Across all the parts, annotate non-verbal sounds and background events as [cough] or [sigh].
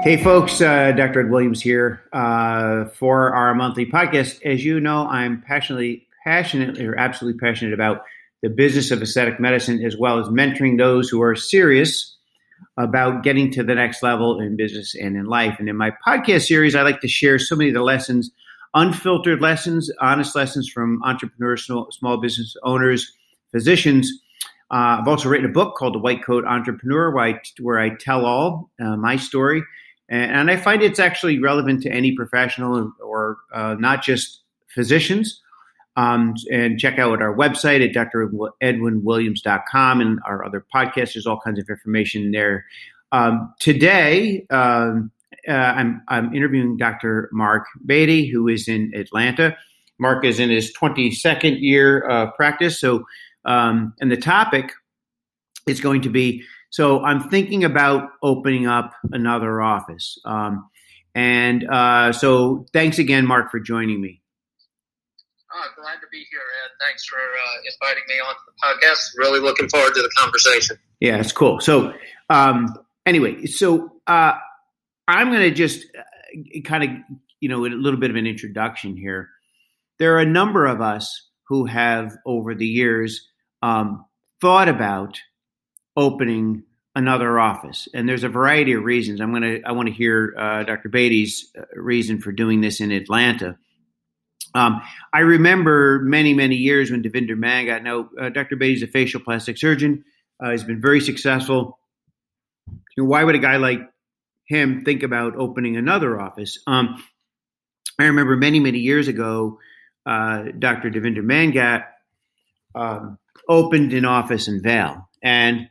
Hey, folks, uh, Dr. Ed Williams here uh, for our monthly podcast. As you know, I'm passionately, passionately, or absolutely passionate about the business of aesthetic medicine, as well as mentoring those who are serious about getting to the next level in business and in life. And in my podcast series, I like to share so many of the lessons, unfiltered lessons, honest lessons from entrepreneurs, small business owners, physicians. Uh, I've also written a book called The White Coat Entrepreneur, where I, where I tell all uh, my story and, I find it's actually relevant to any professional or uh, not just physicians. Um, and check out our website at dredwinwilliams.com and our other podcasts. There's all kinds of information there. Um, today, um, uh, I'm, I'm interviewing Dr. Mark Beaty, who is in Atlanta. Mark is in his 22nd year of practice. So, um, and the topic is going to be so I'm thinking about opening up another office. Um, and uh, so thanks again, Mark, for joining me. Oh, glad to be here, Ed. Thanks for uh, inviting me on the podcast. Really looking forward to the conversation. Yeah, it's cool. So, um, anyway, so uh, I'm going to just uh, kind of, you know, a little bit of an introduction here. There are a number of us who have, over the years, um, thought about opening another office, and there's a variety of reasons. I'm gonna I want to hear uh, Dr. Beaty's uh, reason for doing this in Atlanta. Um, I remember many many years when Devinder Mangat. Now, uh, Dr. Beaty's a facial plastic surgeon. Uh, he's been very successful. You know, why would a guy like him think about opening another office? Um, I remember many many years ago, uh, Dr. Devinder Mangat um, opened an office in Vail, and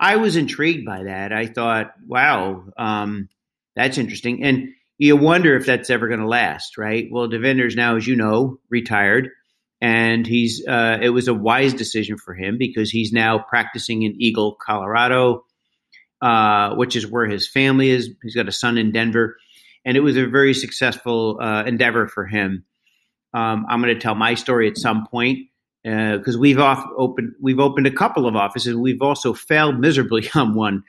I was intrigued by that. I thought, wow, um, that's interesting. And you wonder if that's ever going to last, right? Well, Devinder's now, as you know, retired, and he's. Uh, it was a wise decision for him because he's now practicing in Eagle, Colorado, uh, which is where his family is. He's got a son in Denver, and it was a very successful uh, endeavor for him. Um, I'm going to tell my story at some point because uh, we've off opened we've opened a couple of offices. We've also failed miserably [laughs] on one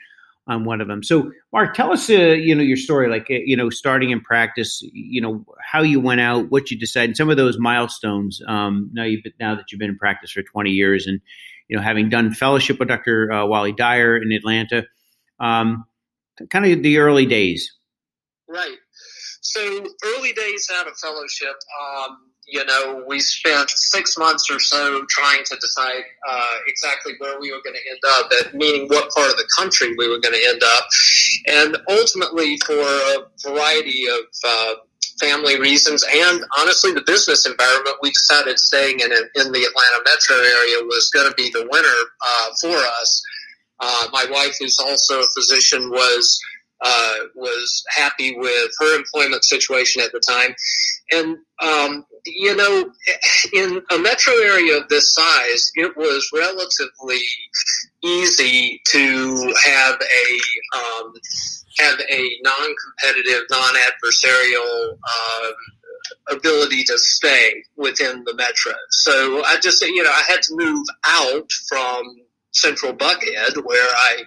on one of them. So, Mark, tell us, uh, you know, your story, like uh, you know, starting in practice, you know, how you went out, what you decided, some of those milestones. Um, now you now that you've been in practice for twenty years, and you know, having done fellowship with Dr. Uh, Wally Dyer in Atlanta, um, kind of the early days. Right. So, early days out of fellowship. Um, you know, we spent six months or so trying to decide uh, exactly where we were going to end up, at, meaning what part of the country we were going to end up. And ultimately, for a variety of uh, family reasons and honestly the business environment, we decided staying in, in the Atlanta metro area was going to be the winner uh, for us. Uh, my wife, who's also a physician, was uh, was happy with her employment situation at the time. And, um, you know, in a metro area of this size, it was relatively easy to have a, um, have a non-competitive, non-adversarial, um, ability to stay within the metro. So I just, you know, I had to move out from central Buckhead where I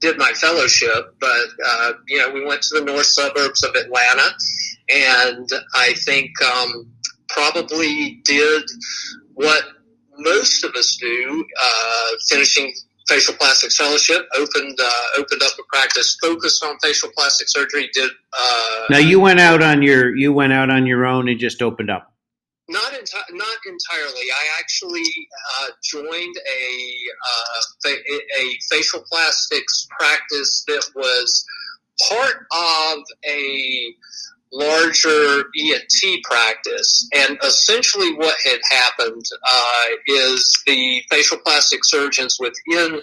did my fellowship, but uh, you know we went to the north suburbs of Atlanta, and I think um, probably did what most of us do, uh, finishing facial plastics fellowship, opened uh, opened up a practice focused on facial plastic surgery. Did uh, now you went out on your you went out on your own and just opened up. Not enti- not entirely. I actually uh, joined a, uh, fa- a facial plastics practice that was part of a larger ENT practice. And essentially, what had happened uh, is the facial plastic surgeons within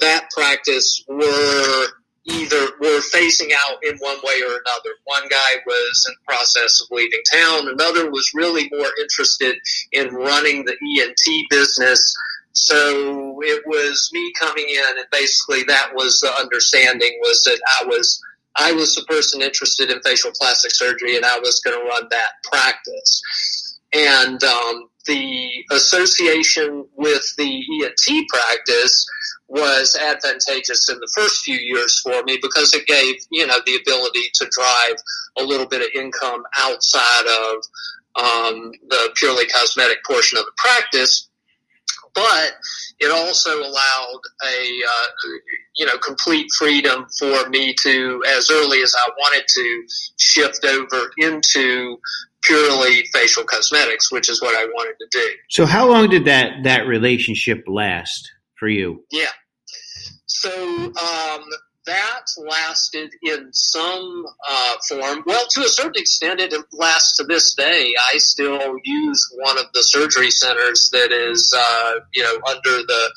that practice were either were phasing out in one way or another. One guy was in the process of leaving town. Another was really more interested in running the ENT business. So it was me coming in and basically that was the understanding was that I was, I was the person interested in facial plastic surgery and I was going to run that practice. And, um, the association with the ENT practice was advantageous in the first few years for me because it gave you know the ability to drive a little bit of income outside of um, the purely cosmetic portion of the practice. But it also allowed a uh, you know complete freedom for me to as early as I wanted to shift over into purely facial cosmetics, which is what I wanted to do. So how long did that that relationship last for you? Yeah. So um, that lasted in some uh, form. Well, to a certain extent, it lasts to this day. I still use one of the surgery centers that is, uh, you know, under the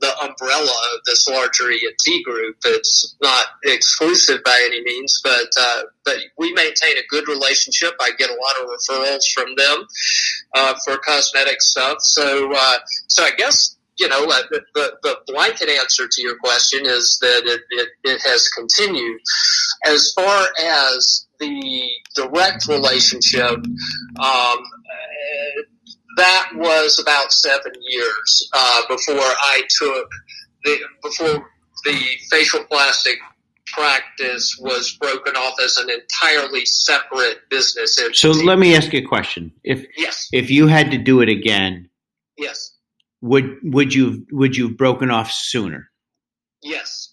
the umbrella of this larger ENT group. It's not exclusive by any means, but uh, but we maintain a good relationship. I get a lot of referrals from them uh, for cosmetic stuff. So uh, so I guess you know, uh, the, the blanket answer to your question is that it, it, it has continued. As far as the direct relationship, um, that was about seven years uh, before I took the before the facial plastic practice was broken off as an entirely separate business. Entity. So let me ask you a question: If yes, if you had to do it again, yes, would would you would you have broken off sooner? Yes.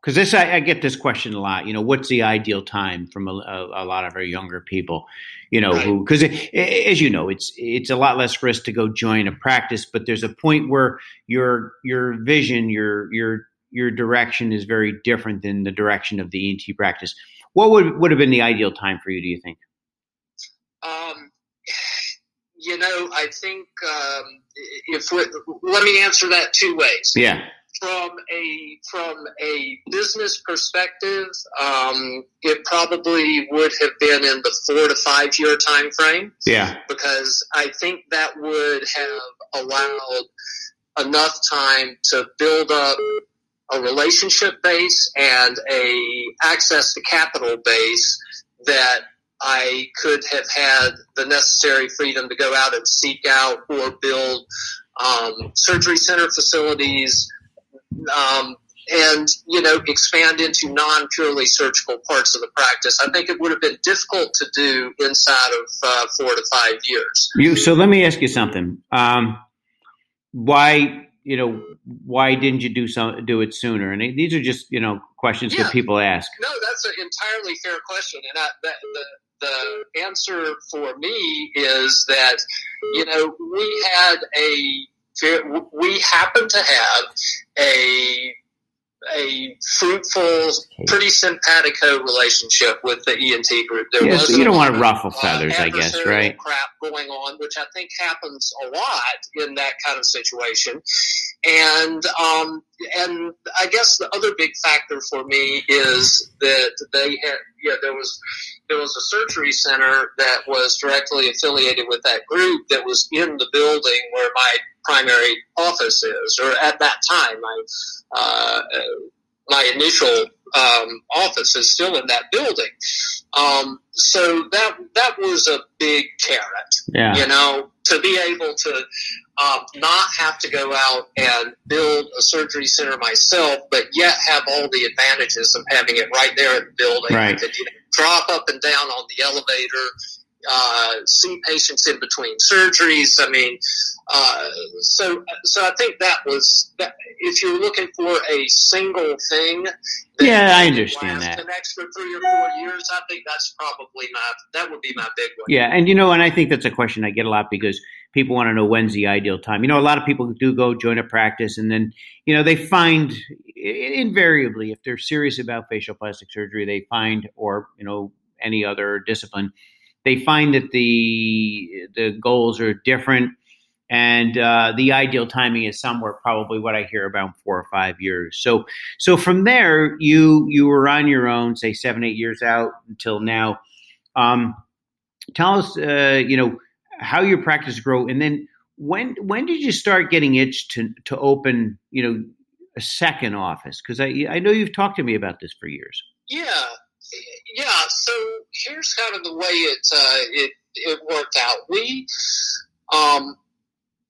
Because this, I, I, get this question a lot. You know, what's the ideal time from a, a, a lot of our younger people? You know, right. who because as you know, it's it's a lot less risk to go join a practice, but there's a point where your your vision, your your your direction is very different than the direction of the ENT practice. What would would have been the ideal time for you? Do you think? You know, I think um, if let me answer that two ways. Yeah. From a from a business perspective, um, it probably would have been in the four to five year time frame. Yeah. Because I think that would have allowed enough time to build up a relationship base and a access to capital base that I could have had the necessary freedom to go out and seek out or build um, surgery center facilities, um, and you know expand into non purely surgical parts of the practice. I think it would have been difficult to do inside of uh, four to five years. You so let me ask you something. Um, why you know why didn't you do some do it sooner? And these are just you know questions yeah. that people ask. No, that's an entirely fair question, and I, that, the the answer for me is that you know we had a we happen to have a a fruitful, pretty simpatico relationship with the ENT group. There yeah, so you don't want to ruffle feathers, uh, I guess, right? Crap going on, which I think happens a lot in that kind of situation. And um, and I guess the other big factor for me is that they had yeah there was there was a surgery center that was directly affiliated with that group that was in the building where my primary office is, or at that time, uh, my initial um, office is still in that building. Um, so that that was a big carrot, yeah. you know, to be able to um, not have to go out and build a surgery center myself, but yet have all the advantages of having it right there in the building. Right. I could you know, drop up and down on the elevator, uh, see patients in between surgeries. I mean, uh, so so I think that was that. If you're looking for a single thing, yeah, I understand that. An extra three or four years, I think that's probably my that would be my big one. Yeah, and you know, and I think that's a question I get a lot because people want to know when's the ideal time. You know, a lot of people do go join a practice, and then you know they find invariably if they're serious about facial plastic surgery, they find or you know any other discipline they find that the the goals are different, and uh, the ideal timing is somewhere probably what I hear about four or five years. So so from there, you you were on your own, say seven eight years out until now. Um, tell us, uh, you know, how your practice grew, and then when when did you start getting itched to to open, you know, a second office? Because I I know you've talked to me about this for years. Yeah, yeah, so here's kind of the way it uh, it it worked out. We um,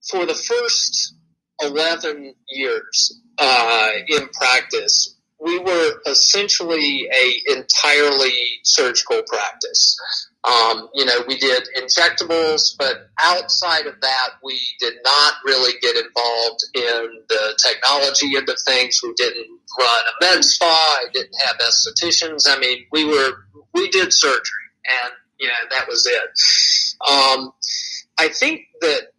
for the first 11 years uh, in practice, we were essentially a entirely surgical practice. Um, you know, we did injectables, but outside of that, we did not really get involved in the technology end of things. We didn't run a med spa. I didn't have estheticians. I mean, we were we did surgery, and you know that was it. Um, I think that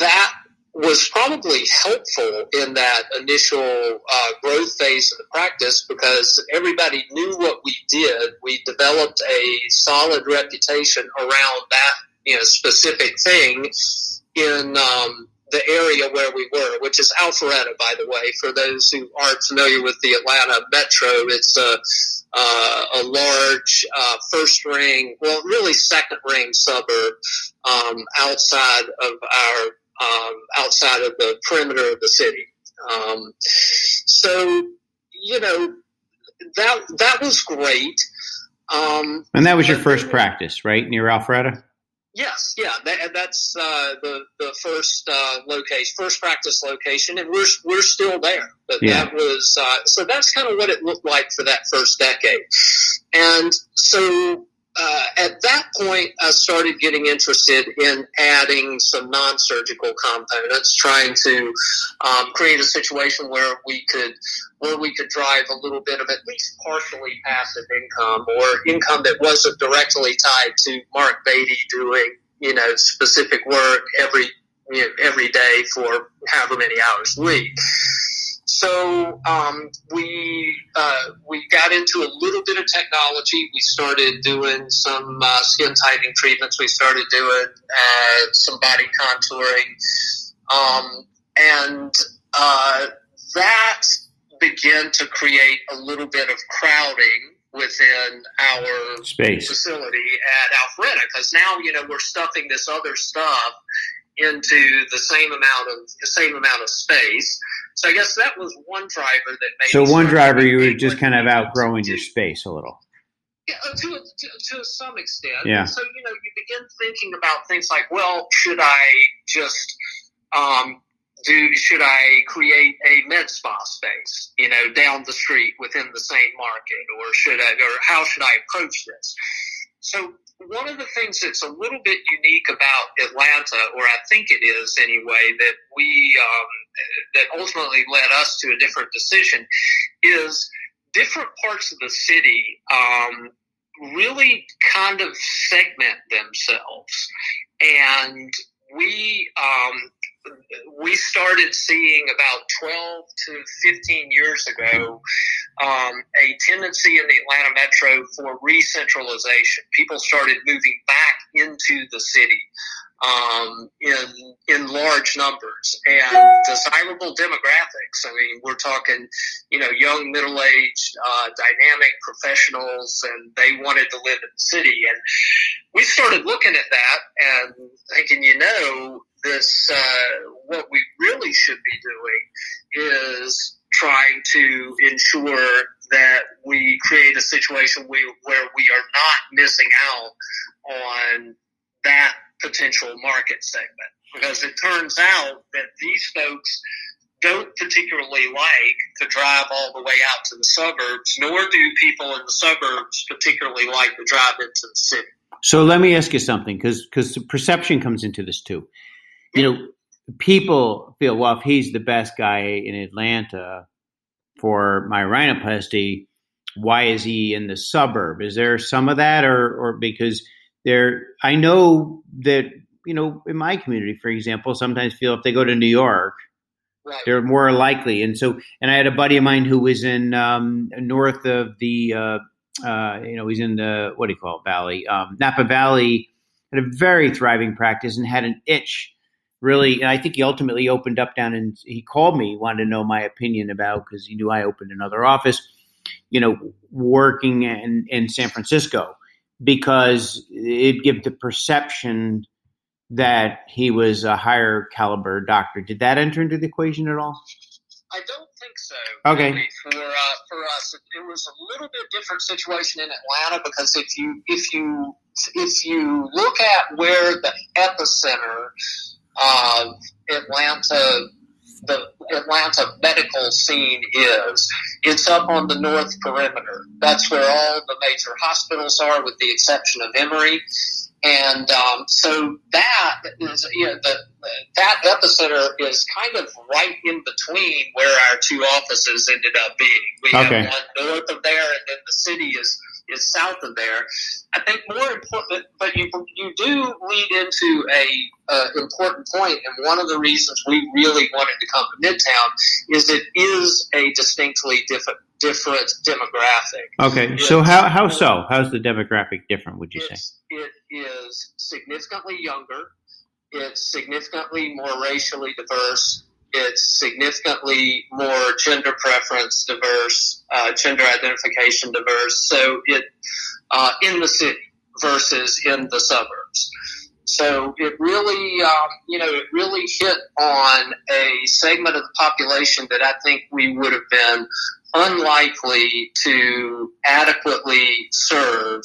that was probably helpful in that initial uh, growth phase of the practice because everybody knew what we did. We developed a solid reputation around that you know specific thing in um, the area where we were, which is Alpharetta, by the way. For those who aren't familiar with the Atlanta metro, it's a uh, a large uh, first ring, well, really second ring suburb um, outside of our um, outside of the perimeter of the city. Um, so, you know, that that was great. Um, and that was your first practice, right, near Alpharetta? Yes, yeah, that, that's uh, the the first uh, location, first practice location, and we're we're still there. But yeah. that was uh, so that's kind of what it looked like for that first decade, and so uh, at that point, I started getting interested in adding some non-surgical components, trying to um, create a situation where we could where we could drive a little bit of at least partially passive income or income that wasn't directly tied to Mark Beaty doing you know specific work every you know, every day for however many hours a week. So um, we uh, we got into a little bit of technology. We started doing some uh, skin tightening treatments. We started doing uh, some body contouring, um, and uh, that began to create a little bit of crowding within our Space. facility at Alpharetta because now you know we're stuffing this other stuff into the same amount of the same amount of space. So I guess that was one driver that made. So one driver, you were just kind of outgrowing your space a little. Yeah, uh, to, to, to some extent. Yeah. so you know, you begin thinking about things like, well, should I just um, do? Should I create a med spa space, you know, down the street within the same market, or should I, or how should I approach this? So one of the things that's a little bit unique about Atlanta, or I think it is anyway, that we um, that ultimately led us to a different decision, is different parts of the city um, really kind of segment themselves, and we um, we started seeing about 12 to 15 years ago um, a tendency in the Atlanta metro for re-centralization. People started moving back into the city um, in in large numbers and desirable demographics. I mean, we're talking, you know, young, middle-aged, uh, dynamic professionals, and they wanted to live in the city. And we started looking at that and thinking, you know, this uh, what we really should be doing is trying to ensure that we create a situation where, where we are not missing out on that potential market segment. Because it turns out that these folks don't particularly like to drive all the way out to the suburbs, nor do people in the suburbs particularly like to drive into the city. So let me ask you something, because because perception comes into this too you know, people feel, well, if he's the best guy in Atlanta for my rhinoplasty, why is he in the suburb? Is there some of that, or or because there? I know that you know in my community, for example, sometimes feel if they go to New York, right. they're more likely. And so, and I had a buddy of mine who was in um, north of the, uh, uh, you know, he's in the what do you call it, Valley, um, Napa Valley, had a very thriving practice and had an itch really, and I think he ultimately opened up down and he called me, wanted to know my opinion about because he knew I opened another office, you know, working in, in San Francisco because it gave the perception that he was a higher caliber doctor. Did that enter into the equation at all? I don't think so. Okay. Really. For uh, for us, it was a little bit different situation in Atlanta because if you if you if you look at where the epicenter uh, Atlanta the Atlanta medical scene is. It's up on the north perimeter. That's where all the major hospitals are, with the exception of Emory. And um, so that is, you know, the, that epicenter is kind of right in between where our two offices ended up being. We Okay. have one north of there, and then the city is is south of there. I think more important, but you you do lead into a uh, important point, and one of the reasons we really wanted to come to Midtown is it is a distinctly different different demographic. Okay. So how how so? How's the demographic different? Would you say? It is significantly younger. It's significantly more racially diverse. It's significantly more gender preference diverse, uh, gender identification diverse. So it uh, in the city versus in the suburbs. So it really, um, you know, it really hit on a segment of the population that I think we would have been unlikely to adequately serve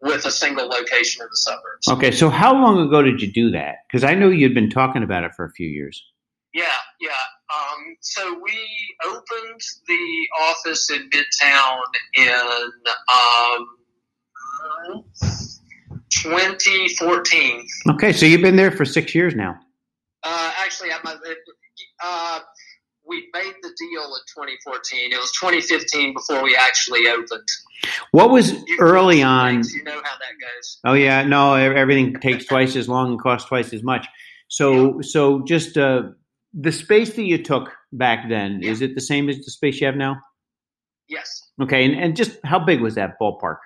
with a single location in the suburbs. Okay. So how long ago did you do that? Because I know you'd been talking about it for a few years. Yeah, yeah. Um, so we opened the office in Midtown in um, 2014. Okay. So you've been there for six years now. Uh, actually, I'm, uh, we made the deal in 2014. It was 2015 before we actually opened. What was You- early on? You know how that goes. Oh yeah, no, everything takes twice as long and costs twice as much. So so just uh, the space that you took back then is it the same as the space you have now? Yes. Okay, and, and just how big was that ballpark?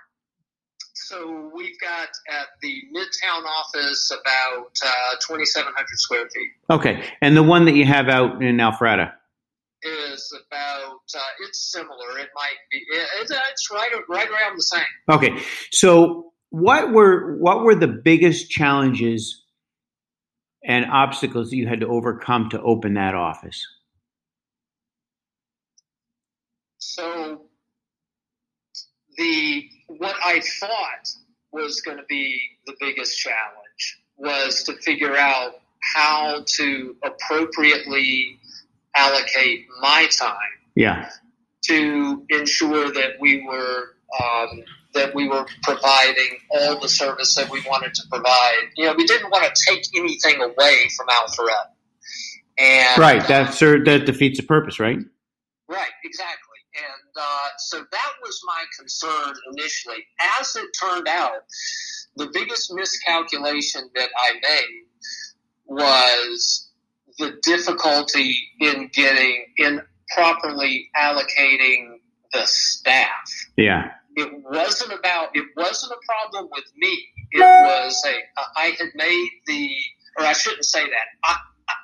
So we've got at the Midtown office about uh, 2,700 square feet. Okay, and the one that you have out in Alpharetta. is about uh, it's similar. It might be it's, it's right right around the same. Okay, so what were what were the biggest challenges and obstacles that you had to overcome to open that office? So the what I thought was going to be the biggest challenge was to figure out how to appropriately allocate my time Yeah, to ensure that we were um, that we were providing all the service that we wanted to provide. You know, we didn't want to take anything away from Alpharetta. And right. That sir, that defeats the purpose, right? right, exactly. And uh, so that was my concern initially. As it turned out, the biggest miscalculation that I made was the difficulty in getting in properly allocating the staff. Yeah. It wasn't about. It wasn't a problem with me. It was a. I had made the, or I shouldn't say that. I, I,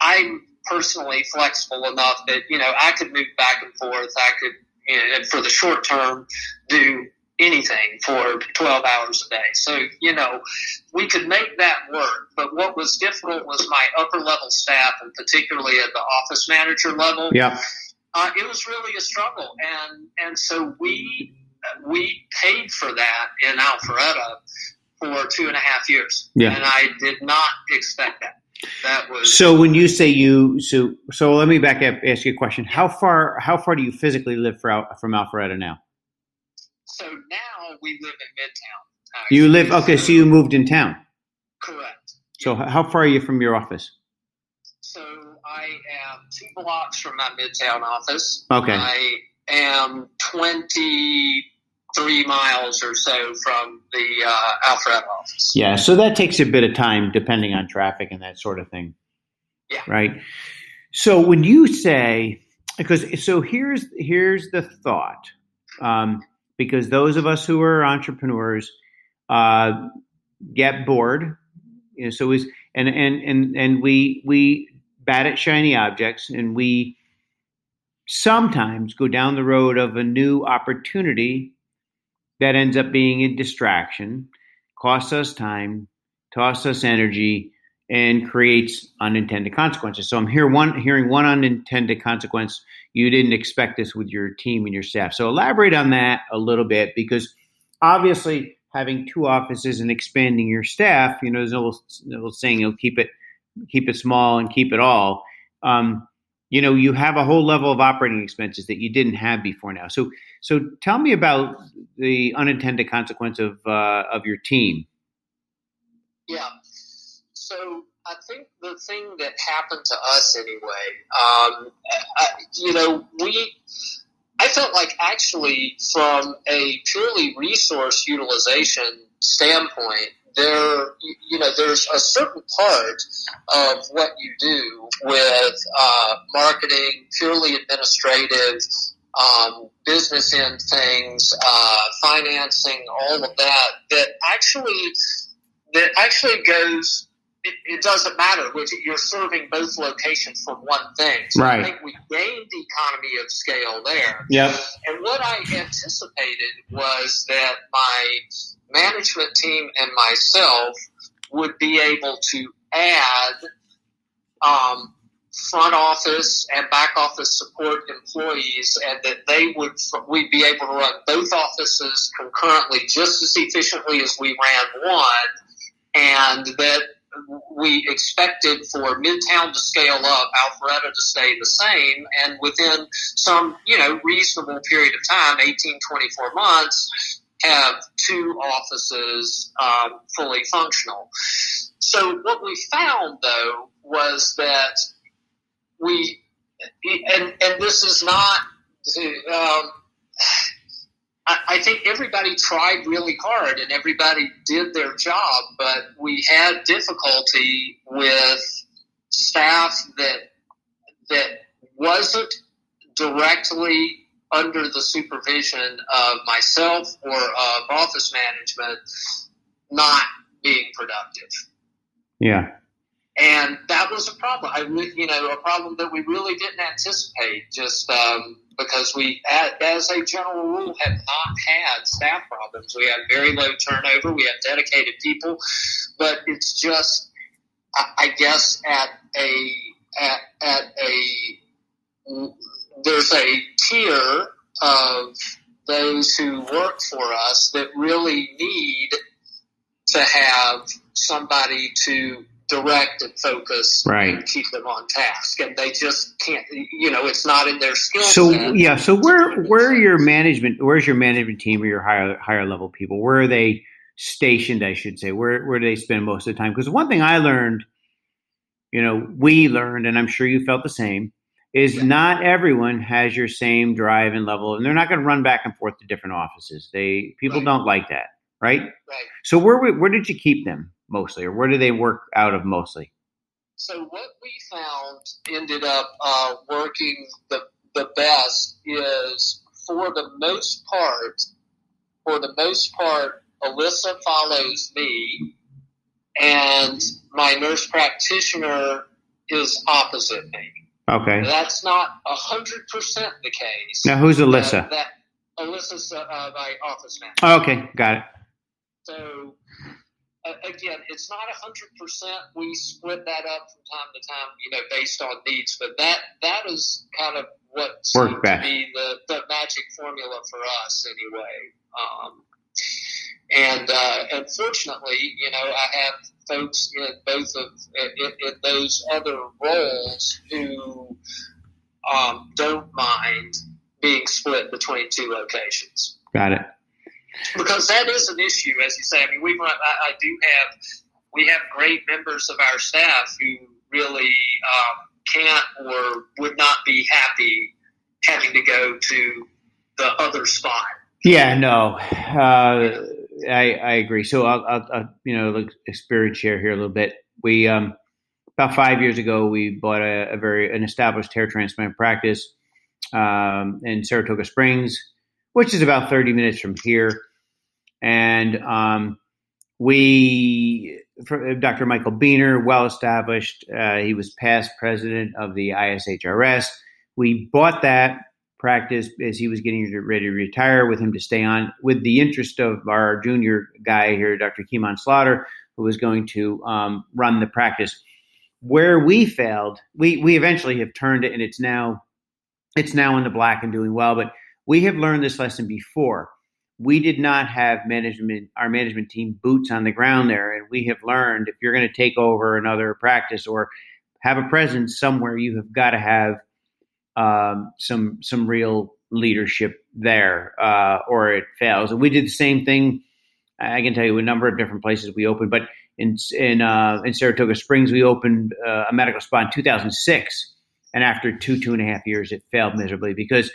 I'm personally flexible enough that you know I could move back and forth. I could, you know, and for the short term, do anything for 12 hours a day. So you know, we could make that work. But what was difficult was my upper level staff, and particularly at the office manager level Yeah. uh, it was really a struggle, and and so we we paid for that in Alpharetta for two and a half years, Yeah. and I did not expect that. That was So when you say you, so so let me back up, ask you a question. How far how far do you physically live for, from Alpharetta now? so now we live in Midtown. You live okay, so you moved in town. correct. So h- how far are you from your office? So I am two blocks from my Midtown office. Okay. I am twenty three miles or so from the uh, Alpharetta office. Yeah, so that takes a bit of time depending on traffic and that sort of thing. Yeah. Right. So when you say because so here's here's the thought. Um, because those of us who are entrepreneurs uh, get bored. You know, so is and and and and we we bat at shiny objects and we sometimes go down the road of a new opportunity that ends up being a distraction, costs us time, costs us energy, and creates unintended consequences. So I'm here one hearing one unintended consequence. You didn't expect this with your team and your staff. So elaborate on that a little bit because obviously having two offices and expanding your staff, you know, there's a little saying, you'll keep it keep it small and keep it all. Um, you know, you have a whole level of operating expenses that you didn't have before now. So, so tell me about the unintended consequence of uh, of your team. Yeah. So I think the thing that happened to us anyway, um, I, you know, we, I felt like actually from a purely resource utilization standpoint, there, you know, there's a certain part of what you do with uh, marketing, purely administrative, um, business end things, uh, financing, all of that, that actually that actually goes. It, it, doesn't matter which you're serving both locations from one thing. So right. I think we gained economy of scale there. Yeah. And what I anticipated was that my management team and myself would be able to add um, front office and back office support employees and that they would we'd be able to run both offices concurrently just as efficiently as we ran one and that we expected for Midtown to scale up, Alpharetta to stay the same, and within some, you know, reasonable period of time, 18, 24 months, have two offices um, fully functional. So what we found, though, was that we, and, and this is not, um, I, think everybody tried really hard and everybody did their job, but we had difficulty with staff that that wasn't directly under the supervision of myself or of office management not being productive. Yeah. And that was a problem. I, you know, a problem that we really didn't anticipate. Just um, because we, as a general rule, have not had staff problems. We have very low turnover. We have dedicated people, but it's just, I guess, at a at, at a there's a tier of those who work for us that really need to have somebody to direct and focus right. and keep them on task. And they just can't, you know, it's not in their skill so, set. yeah. So where, where are your management, where's your management team or your higher, higher level people? Where are they stationed? I should say, where, where do they spend most of the time? Because one thing I learned, you know, we learned, and I'm sure you felt the same, is yeah. not everyone has your same drive and level, and they're not going to run back and forth to different offices. They people right. don't like that, right? Right. So where where did you keep them? Mostly, or where do they work out of mostly? So what we found ended up uh, working the the best is for the most part, for the most part, Alyssa follows me, and my nurse practitioner is opposite me. Okay, that's not hundred percent the case. Now, who's Alyssa? That, that Alyssa's uh, my office manager. okay, got it. So again, it's not a hundred percent. We split that up from time to time, you know, based on needs. But that that is kind of what seemed to be the, the magic formula for us, anyway. Um, and uh, unfortunately, you know, I have folks in both of in, in those other roles who um, don't mind being split between two locations. Got it because that is an issue, as you say. I mean, we I, I do have we have great members of our staff who really um, can't or would not be happy having to go to the other spot. Yeah, no, uh, I I agree. So I'll, I'll, I'll you know like experience share here a little bit. We um, about five years ago we bought a, a very an established hair transplant practice um, in Saratoga Springs which is about 30 minutes from here. And um, we, Dr. Michael Beehner, well established, uh, he was past president of the ISHRS. We bought that practice as he was getting ready to retire with him to stay on with the interest of our junior guy here, Dr. Kimon Slaughter, who was going to um, run the practice. Where we failed, we, we eventually have turned it and it's now it's now in the black and doing well. But we have learned this lesson before. we did not have management, our management team boots on the ground there. And we have learned if you're going to take over another practice or have a presence somewhere, you have got to have um, some some real leadership there, uh, or it fails. And we did the same thing. I can tell you a number of different places we opened, but in in uh, in Saratoga Springs, we opened uh, a medical spa in 2006, and after two two and a half years, it failed miserably because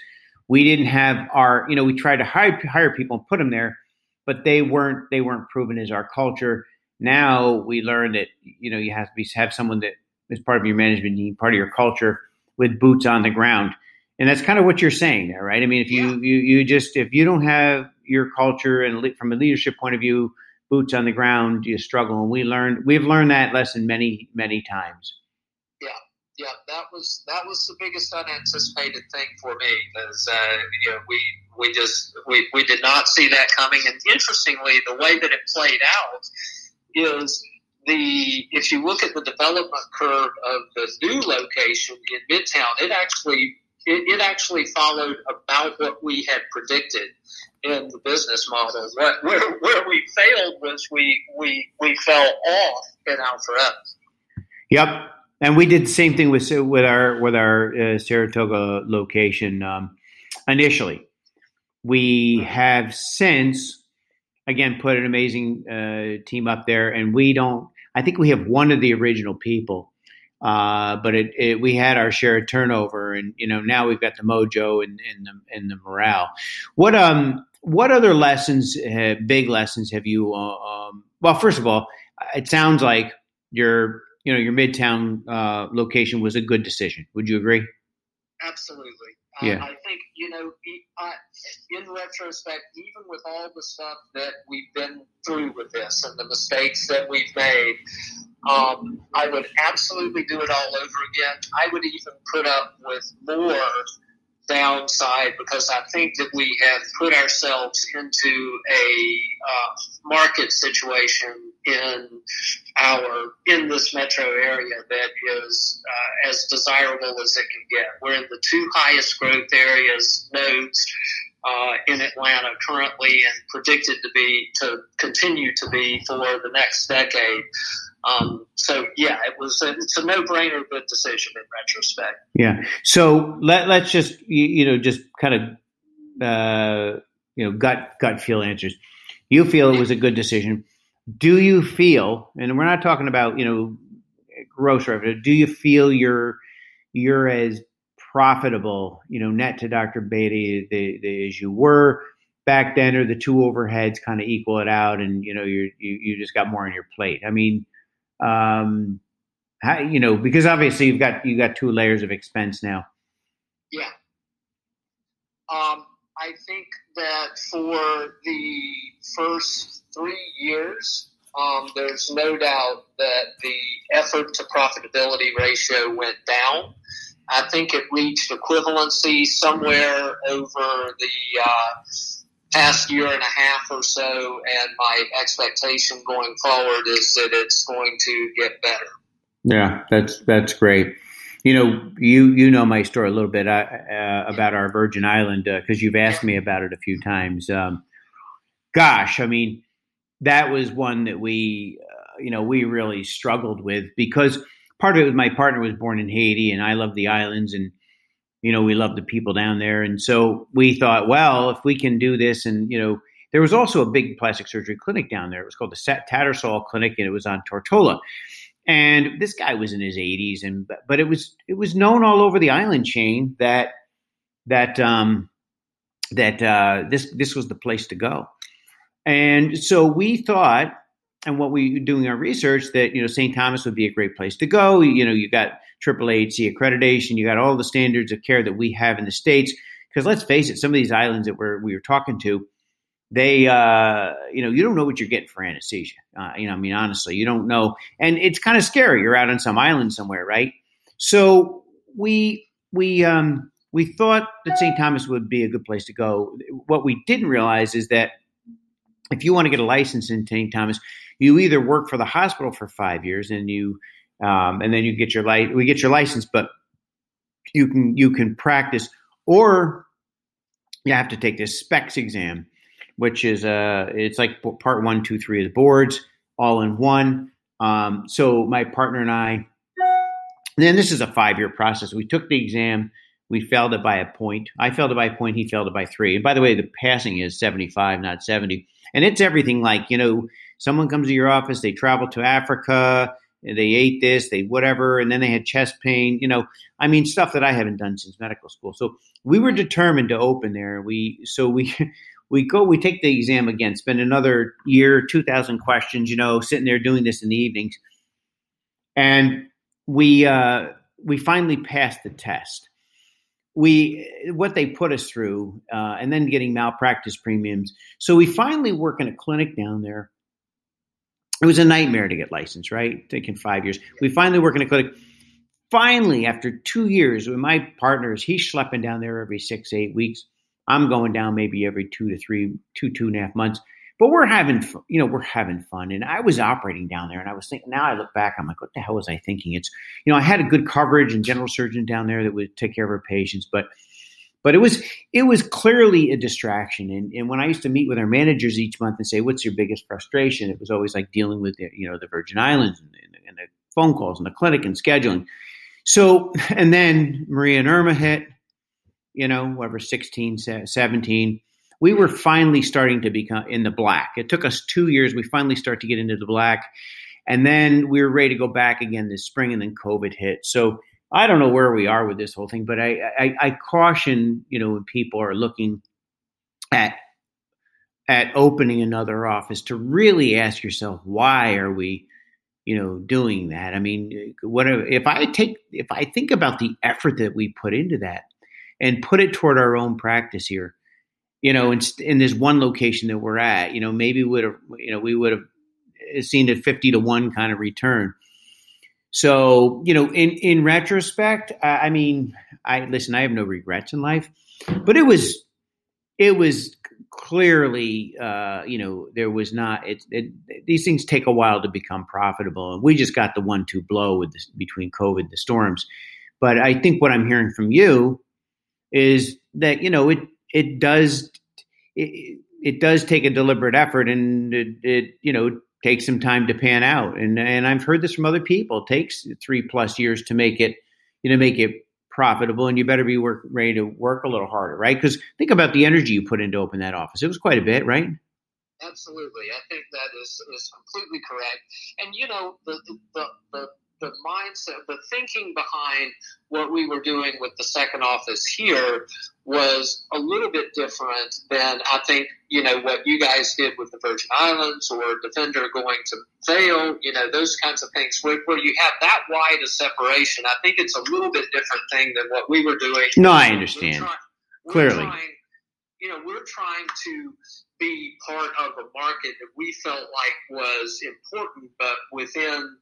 we didn't have our you know we tried to hire hire people and put them there, but they weren't they weren't proven as our culture. Now we learned that you know you have to be, have someone that is part of your management team, part of your culture, with boots on the ground, and that's kind of what you're saying there, right? I mean, if you yeah. you you just if you don't have your culture and from a leadership point of view boots on the ground, you struggle. And we learned we've learned that lesson many many times. Yeah, that was that was the biggest unanticipated thing for me because uh, you know we we just we, we did not see that coming. And interestingly, the way that it played out is the if you look at the development curve of the new location in Midtown, it actually it, it actually followed about what we had predicted in the business model. Where, where, where we failed was we, we, we fell off in Alpharetta. Yep. And we did the same thing with with our with our uh, Saratoga location um, initially. We have since again put an amazing uh, team up there, and we don't. I think we have one of the original people uh, but it, it, we had our share of turnover, and you know now we've got the mojo and, and the and the morale. What um what other lessons, have, big lessons, have you? Uh, um, well, first of all, it sounds like your you know your midtown uh, location was a good decision. Would you agree? Absolutely. Yeah. I think you know, in retrospect, even with all the stuff that we've been through with this and the mistakes that we've made, um, I would absolutely do it all over again. I would even put up with more downside because I think that we have put ourselves into a uh, market situation in our in this metro area that is uh, as desirable as it can get. We're in the two highest growth areas nodes uh, in Atlanta currently, and predicted to be to continue to be for the next decade. Um, so yeah, it was a, it's a no brainer good decision in retrospect. Yeah. So let let's just you, you know just kind of uh, you know gut gut feel answers. You feel it was a good decision. Do you feel, and we're not talking about you know gross revenue. Do you feel you're you're as profitable, you know, net to Dr. Beaty the, the, as you were back then, or the two overheads kind of equal it out, and you know you you just got more on your plate. I mean, um, how, you know, because obviously you've got you got two layers of expense now. Yeah. Um, I think that for the first three years, um, there's no doubt that the effort to profitability ratio went down. I think it reached equivalency somewhere over the uh, past year and a half or so, and my expectation going forward is that it's going to get better. Yeah, that's that's great. You know, you you know my story a little bit uh, about our Virgin Island because uh, you've asked me about it a few times. Um, gosh, I mean, that was one that we, uh, you know, we really struggled with because part of it was my partner was born in Haiti, and I love the islands, and you know, we love the people down there. And so we thought, well, if we can do this, and, you know, there was also a big plastic surgery clinic down there. It was called the Tattersall Clinic, and it was on Tortola. And this guy was in his 80s, and but it was it was known all over the island chain that that um, that uh, this this was the place to go. And so we thought, and what we were doing our research that you know St. Thomas would be a great place to go. You know, you got AAAHC accreditation. You got all the standards of care that we have in the states. Because let's face it, some of these islands that we're we were talking to, they uh, you know you don't know what you're getting for anesthesia. Uh, you know, I mean, honestly, you don't know, and it's kind of scary. You're out on some island somewhere, right? So we we um, we thought that St. Thomas would be a good place to go. What we didn't realize is that if you want to get a license in St. Thomas, you either work for the hospital for five years and you um, and then you get your light. We get your license, but you can you can practice, or you have to take this SPEX exam, which is uh, it's like part one, two, three of the boards all in one. Um, so my partner and I, then this is a five year process. We took the exam. We failed it by a point. I failed it by a point. He failed it by three. And by the way, the passing is 75, not 70. And it's everything like, you know, someone comes to your office, they travel to Africa, they ate this, they whatever, and then they had chest pain. You know, I mean, stuff that I haven't done since medical school. So we were determined to open there. We so we [laughs] we go, we take the exam again, spend another year, two thousand questions. You know, sitting there doing this in the evenings, and we uh, we finally passed the test. We what they put us through, uh, and then getting malpractice premiums. So we finally work in a clinic down there it was a nightmare to get licensed, right? Taking five years. We finally work in a clinic. Finally, after two years, with my partners, he's schlepping down there every six, eight weeks. I'm going down maybe every two to three, two, two and a half months. But we're having, you know, we're having fun. And I was operating down there, and I was thinking. Now I look back, I'm like, what the hell was I thinking? It's, you know, I had a good coverage and general surgeon down there that would take care of our patients, but but it was it was clearly a distraction. And, and when I used to meet with our managers each month and say, "What's your biggest frustration?" It was always like dealing with the, you know the Virgin Islands and, and, and the phone calls and the clinic and scheduling. So and then Maria and Irma hit, you know, whatever 16, 17 we were finally starting to become in the black. It took us two years. We finally start to get into the black. And then we were ready to go back again this spring, and then COVID hit. So I don't know where we are with this whole thing, but I, I, I caution, you know, when people are looking at at opening another office to really ask yourself why are we you know doing that i mean what if i take if i think about the effort that we put into that and put it toward our own practice here you know in, in this one location that we're at you know maybe would have you know we would have seen a 50 to 1 kind of return so, you know, in in retrospect, I, I mean, I listen. I have no regrets in life, but it was it was clearly, uh, you know, there was not. It, it, these things take a while to become profitable, and we just got the one-two blow with this, between COVID, the storms. But I think what I'm hearing from you is that you know it it does it, it does take a deliberate effort, and it, it you know takes some time to pan out. And and I've heard this from other people. It takes three plus years to make it, you know, make it profitable. And you better be work, ready to work a little harder, right? Because think about the energy you put into open that office. It was quite a bit, right? Absolutely, I think that is is completely correct. And you know, the the the the mindset, the thinking behind what we were doing with the second office here was a little bit different than I think, you know, what you guys did with the Virgin Islands or Devinder going to Vail, you know, those kinds of things where, where you have that wide a separation. I think it's a little bit different thing than what we were doing. No, I understand. We're trying, we're Clearly. Trying, you know, we're trying to be part of a market that we felt like was important, but within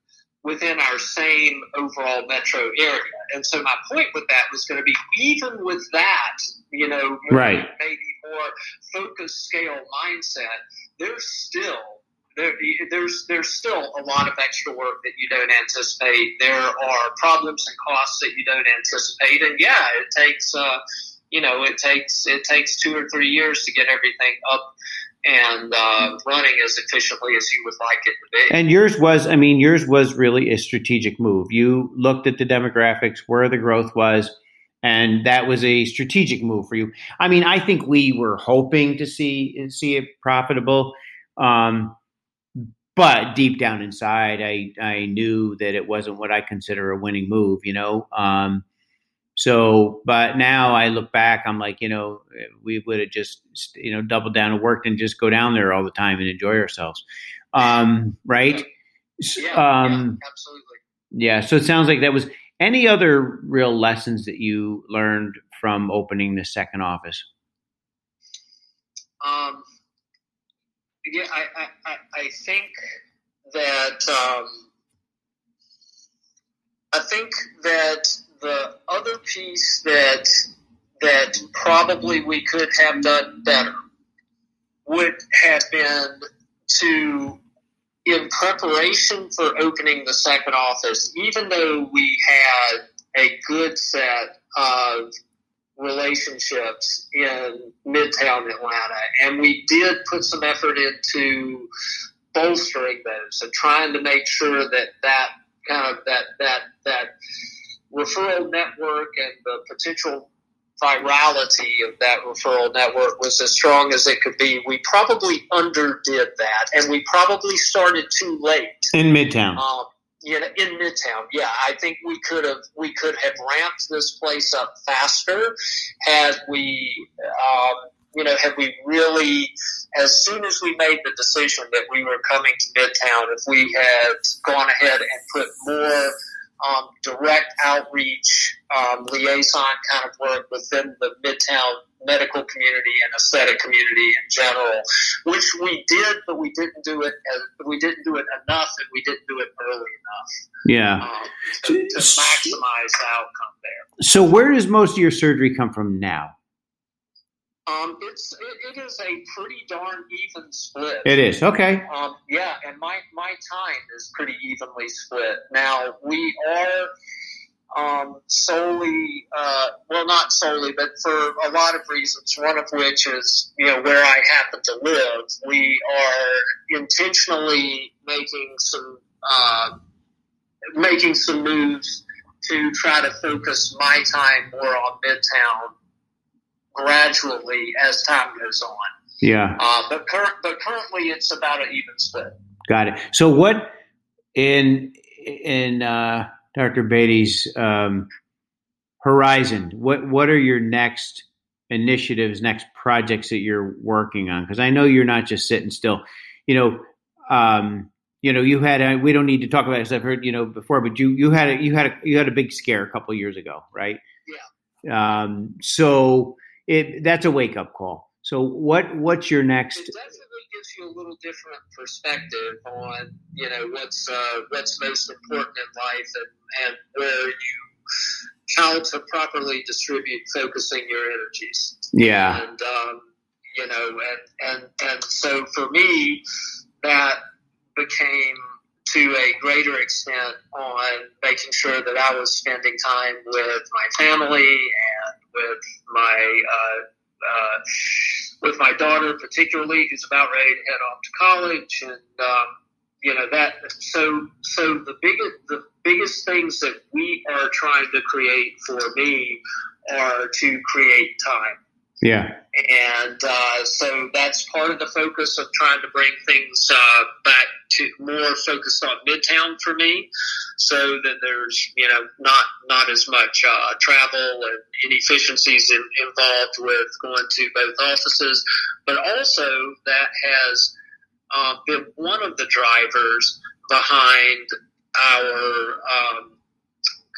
within our same overall metro area. And so my point with that was going to be even with that, you know, right. maybe more focused scale mindset, there's still there, there's there's still a lot of extra work that you don't anticipate. There are problems and costs that you don't anticipate, and yeah, it takes uh, you know it takes it takes two or three years to get everything up and uh, running as efficiently as you would like it to be. And yours was, I mean, yours was really a strategic move. You looked at the demographics, where the growth was, and that was a strategic move for you. I mean, I think we were hoping to see see it profitable, um, but deep down inside, I I knew that it wasn't what I consider a winning move. You know. Um, so, but now I look back, I'm like, you know, we would have just, you know, doubled down and worked and just go down there all the time and enjoy ourselves. Um, right? Yeah, um, yeah, absolutely. Yeah. So it sounds like that was any other real lessons that you learned from opening the second office? Um, yeah, I, I, I think that, um, I think that the other piece that that probably we could have done better would have been to in preparation for opening the second office, even though we had a good set of relationships in Midtown Atlanta, and we did put some effort into bolstering those and trying to make sure that that kind of that that that referral network and the potential virality of that referral network was as strong as it could be. We probably underdid that, and we probably started too late in Midtown. Um, know, in Midtown, yeah, I think we could have we could have ramped this place up faster had we, um, you know, had we really, as soon as we made the decision that we were coming to Midtown, if we had gone ahead and put more um, direct outreach, um, liaison kind of work within the Midtown medical community and aesthetic community in general, which we did, but we didn't do it. As, we didn't do it enough, and we didn't do it early enough. Yeah, um, to, to maximize the outcome there. So, where does most of your surgery come from now? Um, it's it, it is a pretty darn even split. It is okay. Um, yeah, and my my time is pretty evenly split. Now we are um, solely, uh, well, not solely, but for a lot of reasons. One of which is you know where I happen to live. We are intentionally making some uh, making some moves to try to focus my time more on Midtown gradually as time goes on. Yeah. Uh, but, cur- but currently it's about an even split. Got it. So what in in uh, Dr. Beaty's um, horizon? What what are your next initiatives, next projects that you're working on? Because I know you're not just sitting still. You know, um, you know, you had a, we don't need to talk about this. I've heard you know before, but you you had a, you had a, you had a big scare a couple years ago, right? Yeah. Um, so it that's a wake up call. So what what's your next? It definitely gives you a little different perspective on you know what's uh, what's most important in life and, and where you how to properly distribute focusing your energies. Yeah. And um, you know and and and so for me that became to a greater extent on making sure that I was spending time with my family and with my uh, uh, with my daughter, particularly, who's about ready to head off to college, and um, you know that. So, so the biggest the biggest things that we are trying to create for me are to create time. Yeah. And uh, so that's part of the focus of trying to bring things uh, back to more focused on Midtown for me, so that there's you know not not as much uh, travel and inefficiencies in, involved with going to both offices, but also that has uh, been one of the drivers behind our um,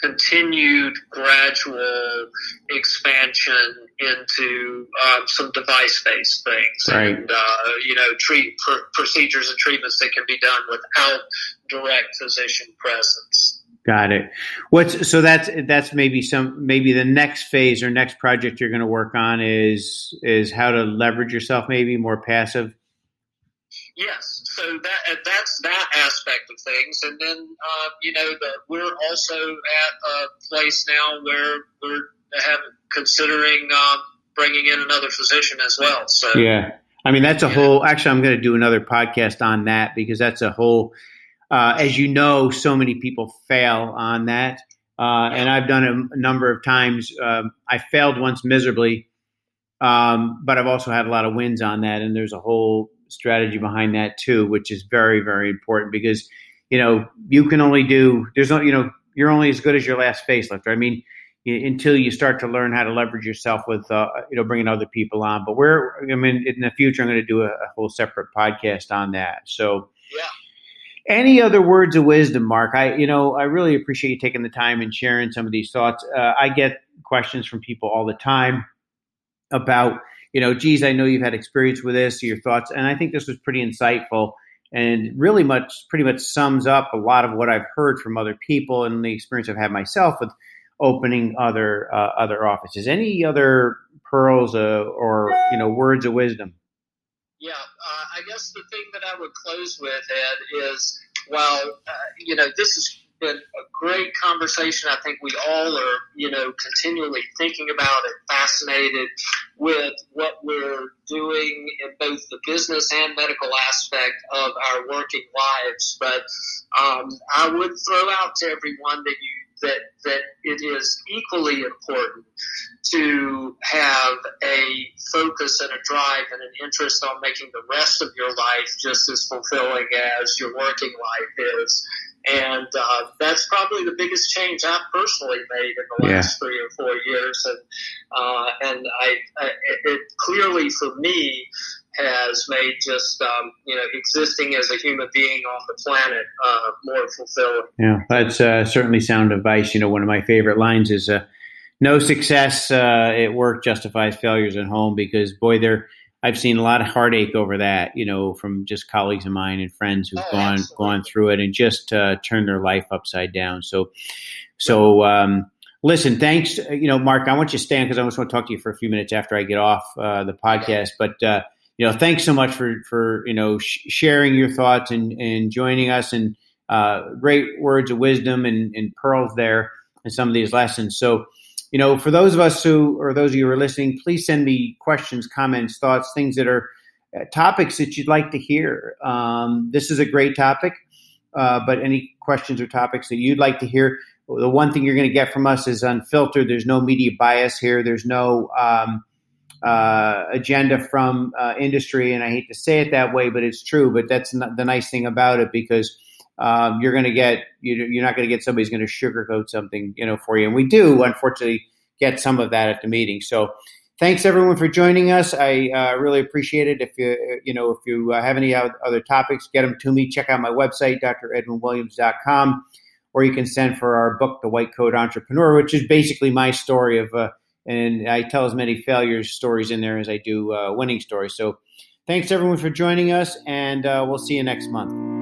continued gradual expansion into um, some device-based things, right. and uh, you know, treat pr- procedures and treatments that can be done without direct physician presence. Got it. What's so that's that's maybe some maybe the next phase or next project you're going to work on is is how to leverage yourself maybe more passive. Yes, so that that's that aspect of things, and then uh, you know the, we're also at a place now where we're having considering um, bringing in another physician as well. So yeah, I mean that's a yeah. whole. Actually, I'm going to do another podcast on that because that's a whole. Uh, as you know, so many people fail on that, uh, and I've done it a number of times. Um, I failed once miserably, um, but I've also had a lot of wins on that, and there's a whole strategy behind that too, which is very very important because you know you can only do there's no you know you're only as good as your last facelift. I mean until you start to learn how to leverage yourself with uh, you know bringing other people on. But we're I mean in the future I'm going to do a, a whole separate podcast on that. So yeah. Any other words of wisdom, Mark? I you know I really appreciate you taking the time and sharing some of these thoughts. Uh, I get questions from people all the time about you know, geez, I know you've had experience with this, your thoughts, and I think this was pretty insightful and really much pretty much sums up a lot of what I've heard from other people and the experience I've had myself with opening other uh, other offices. Any other pearls uh, or you know words of wisdom? Yeah, uh, I guess the thing that I would close with Ed is well, uh, you know, this is been a great conversation. I think we all are, you know, continually thinking about and fascinated with what we're doing in both the business and medical aspect of our working lives. But um, I would throw out to everyone that you that that it is equally important to have a focus and a drive and an interest on making the rest of your life just as fulfilling as your working life is. And uh, that's probably the biggest change I've personally made in the last yeah. three or four years. And uh, and I, I it clearly for me has made just um, you know existing as a human being on the planet uh, more fulfilling. Yeah, that's uh, certainly sound advice. You know, one of my favorite lines is uh, "No success uh, at work justifies failures at home," because boy, there I've seen a lot of heartache over that. You know, from just colleagues of mine and friends who've oh, gone absolutely. gone through it and just uh, turned their life upside down. So, so. Um, listen, thanks. You know, Mark, I want you to stand because I just want to talk to you for a few minutes after I get off uh, the podcast. But uh, you know, thanks so much for for you know sh- sharing your thoughts and and joining us and uh, great words of wisdom and, and pearls there and some of these lessons. So, you know, for those of us who or those of you who are listening, please send me questions, comments, thoughts, things that are uh, topics that you'd like to hear. Um, this is a great topic, uh, but any questions or topics that you'd like to hear. The one thing you're going to get from us is unfiltered. There's no media bias here. There's no um, uh, agenda from uh, industry, and I hate to say it that way, but it's true. But that's the nice thing about it because um, you're going to get you're not going to get somebody's going to sugarcoat something you know for you, and we do unfortunately get some of that at the meeting. So. Thanks everyone for joining us. I uh, really appreciate it. If you you know if you uh, have any other topics, get them to me. Check out my website, dredwinwilliams.com, or you can send for our book, The White Coat Entrepreneur, which is basically my story of uh, and I tell as many failure stories in there as I do uh, winning stories. So thanks everyone for joining us, and uh, we'll see you next month.